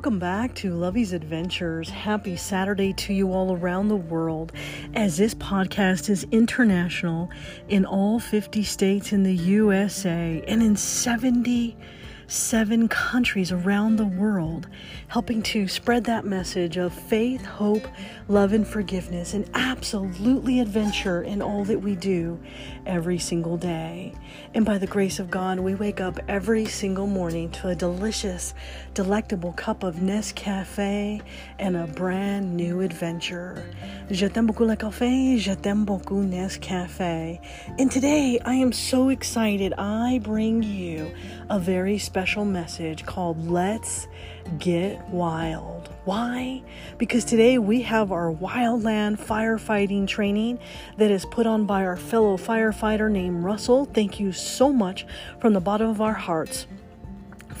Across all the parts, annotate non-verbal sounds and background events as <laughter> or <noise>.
welcome back to Lovey's Adventures. Happy Saturday to you all around the world, as this podcast is international in all 50 states in the USA and in 70 seven countries around the world, helping to spread that message of faith, hope, love, and forgiveness, and absolutely adventure in all that we do every single day. And by the grace of God, we wake up every single morning to a delicious, delectable cup of Nescafe and a brand new adventure. Je t'aime beaucoup le café, je t'aime beaucoup Nescafe. And today I am so excited. I bring you a very special message called Let's Get Wild. Why? Because today we have our wildland firefighting training that is put on by our fellow firefighter named Russell. Thank you so much from the bottom of our hearts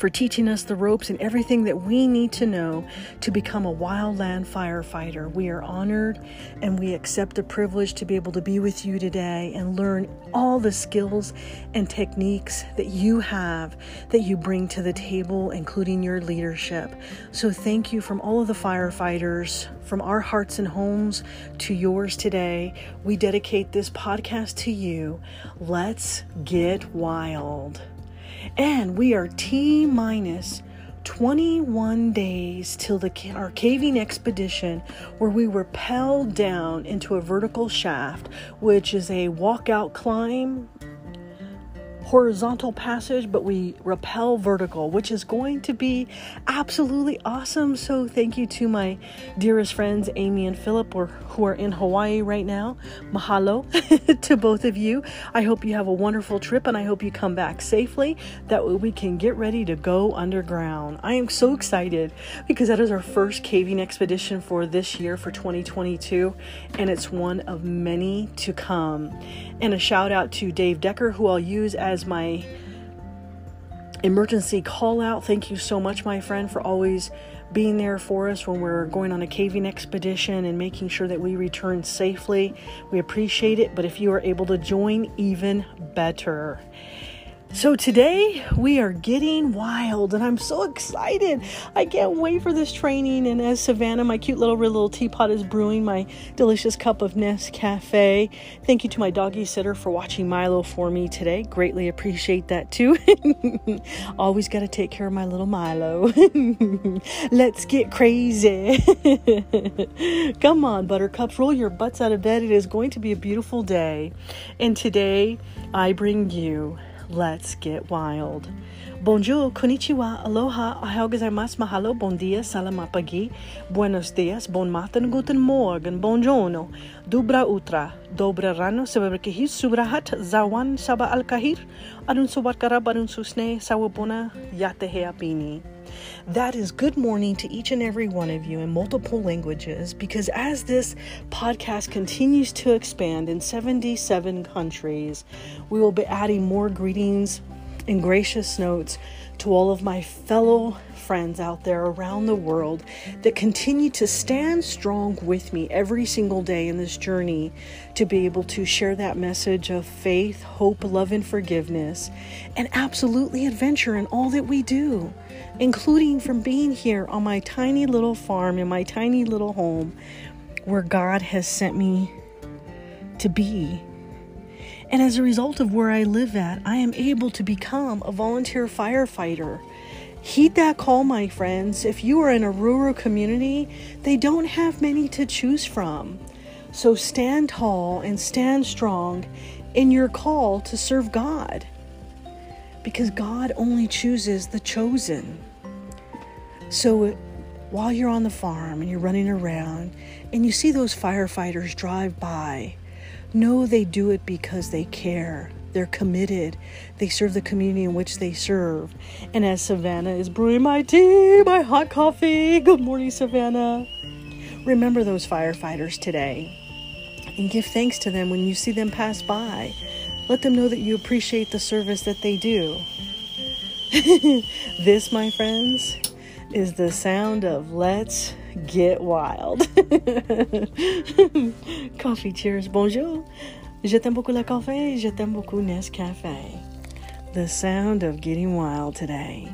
for teaching us the ropes and everything that we need to know to become a wildland firefighter. We are honored and we accept the privilege to be able to be with you today and learn all the skills and techniques that you have that you bring to the table, including your leadership. So, thank you from all of the firefighters, from our hearts and homes to yours today. We dedicate this podcast to you. Let's get wild. And we are T minus 21 days till the our caving expedition where we rappel down into a vertical shaft which is a walkout climb horizontal passage, but we rappel vertical, which is going to be absolutely awesome. So, thank you to my dearest friends, Amy and Philip, or, who are in Hawaii right now. Mahalo <laughs> to both of you. I hope you have a wonderful trip and I hope you come back safely. That way, we can get ready to go underground. I am so excited because that is our first caving expedition for this year for 2022, and it's one of many to come. And a shout out to Dave Decker, who I'll use as my emergency call out. Thank you so much, my friend, for always being there for us when we're going on a caving expedition and making sure that we return safely. We appreciate it, but if you are able to join, even better. So today we are getting wild and I'm so excited. I can't wait for this training. And as Savannah, my cute little little teapot, is brewing my delicious cup of Nescafe. Thank you to my doggy sitter for watching Milo for me today. Greatly appreciate that too. <laughs> Always got to take care of my little Milo. <laughs> Let's get crazy. <laughs> Come on, buttercups, roll your butts out of bed. It is going to be a beautiful day. And today I bring you Let's get wild. Bonjour, konnichiwa, aloha, ohayou gozaimasu, mahalo, bon dia, salamapagi, buenos dias, bon matin, guten morgen, bonjourno, dubra utra, dobra rano, sababakihir, subrahat, zawan, saba al-kahir, adun subatkarab, adun susne, sawabona, yateheapini. That is good morning to each and every one of you in multiple languages because as this podcast continues to expand in 77 countries, we will be adding more greetings and gracious notes to all of my fellow friends out there around the world that continue to stand strong with me every single day in this journey to be able to share that message of faith, hope, love, and forgiveness, and absolutely adventure in all that we do, including from being here on my tiny little farm in my tiny little home where God has sent me to be and as a result of where I live at, I am able to become a volunteer firefighter. Heed that call, my friends. If you are in a rural community, they don't have many to choose from. So stand tall and stand strong in your call to serve God. Because God only chooses the chosen. So uh, while you're on the farm and you're running around and you see those firefighters drive by, know they do it because they care. They're committed. They serve the community in which they serve. And as Savannah is brewing my tea, my hot coffee, good morning, Savannah. Remember those firefighters today and give thanks to them when you see them pass by. Let them know that you appreciate the service that they do. <laughs> this, my friends, is the sound of Let's Get Wild. <laughs> Coffee cheers, bonjour. Je t'aime beaucoup le café, je beaucoup Nescafe. The sound of getting wild today.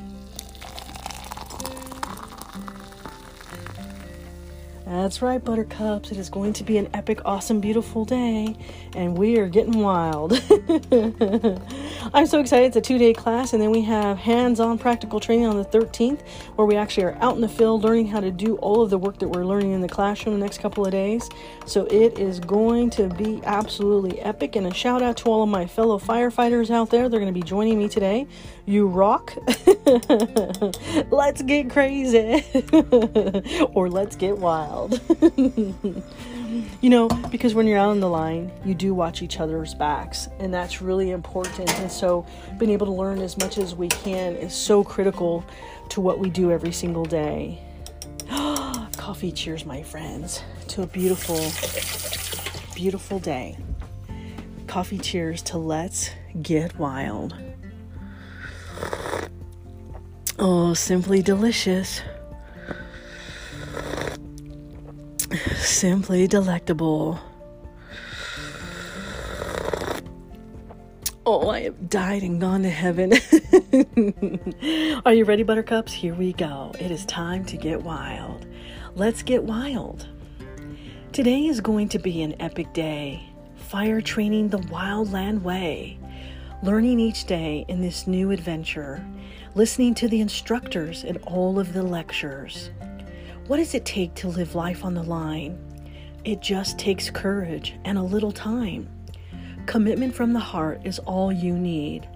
That's right, Buttercups. It is going to be an epic, awesome, beautiful day, and we are getting wild. <laughs> I'm so excited. It's a two day class, and then we have hands on practical training on the 13th, where we actually are out in the field learning how to do all of the work that we're learning in the classroom the next couple of days. So it is going to be absolutely epic. And a shout out to all of my fellow firefighters out there. They're going to be joining me today. You rock. <laughs> let's get crazy, <laughs> or let's get wild wild. <laughs> you know, because when you're out on the line, you do watch each other's backs, and that's really important. And so, being able to learn as much as we can is so critical to what we do every single day. <gasps> Coffee cheers, my friends, to a beautiful, beautiful day. Coffee cheers to Let's Get Wild. Oh, simply delicious. Simply delectable. Oh, I have died and gone to heaven. <laughs> Are you ready, Buttercups? Here we go. It is time to get wild. Let's get wild. Today is going to be an epic day. Fire training the wildland way. Learning each day in this new adventure. Listening to the instructors in all of the lectures. What does it take to live life on the line? It just takes courage and a little time. Commitment from the heart is all you need.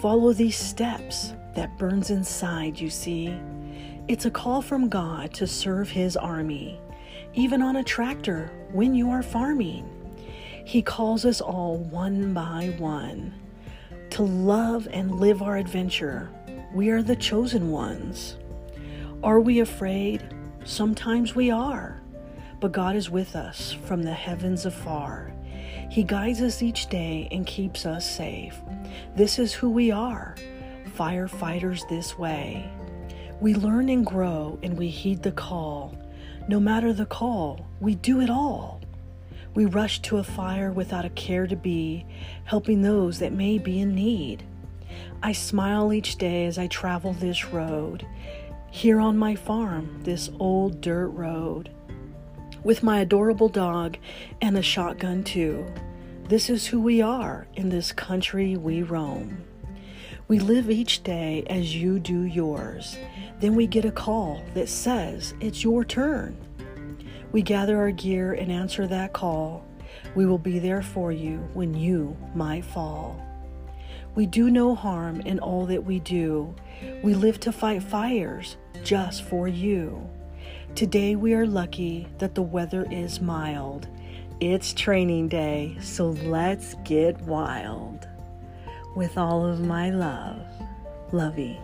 Follow these steps that burns inside, you see. It's a call from God to serve His army, even on a tractor when you are farming. He calls us all one by one to love and live our adventure. We are the chosen ones. Are we afraid? Sometimes we are, but God is with us from the heavens afar. He guides us each day and keeps us safe. This is who we are, firefighters this way. We learn and grow and we heed the call. No matter the call, we do it all. We rush to a fire without a care to be, helping those that may be in need. I smile each day as I travel this road here on my farm, this old dirt road, with my adorable dog and a shotgun, too. This is who we are in this country we roam. We live each day as you do yours. Then we get a call that says it's your turn. We gather our gear and answer that call. We will be there for you when you might fall. We do no harm in all that we do. We live to fight fires just for you. Today we are lucky that the weather is mild. It's training day, so let's get wild. With all of my love, Lovey.